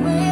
when we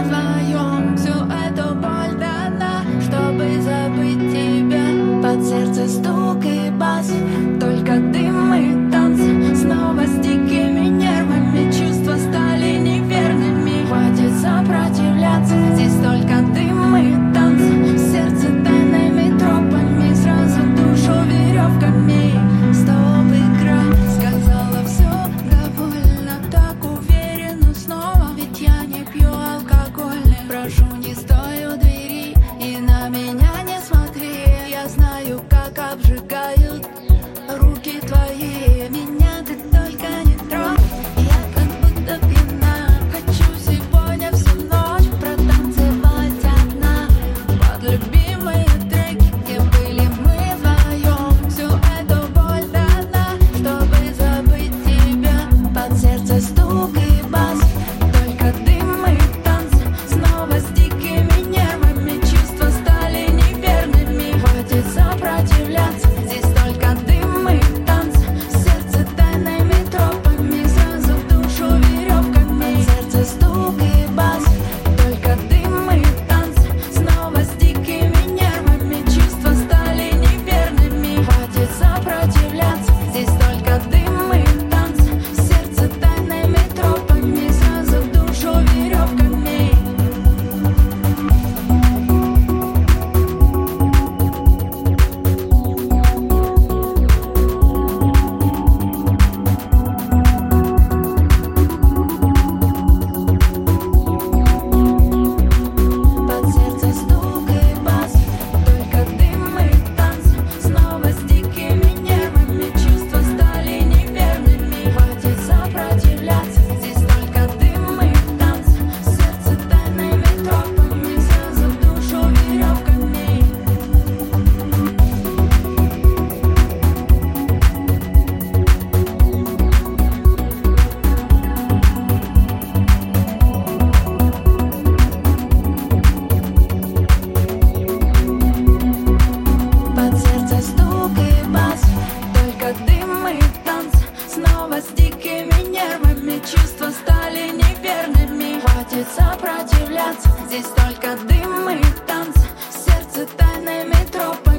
сопротивляться Здесь только дым и танц. Сердце тайной метрополии.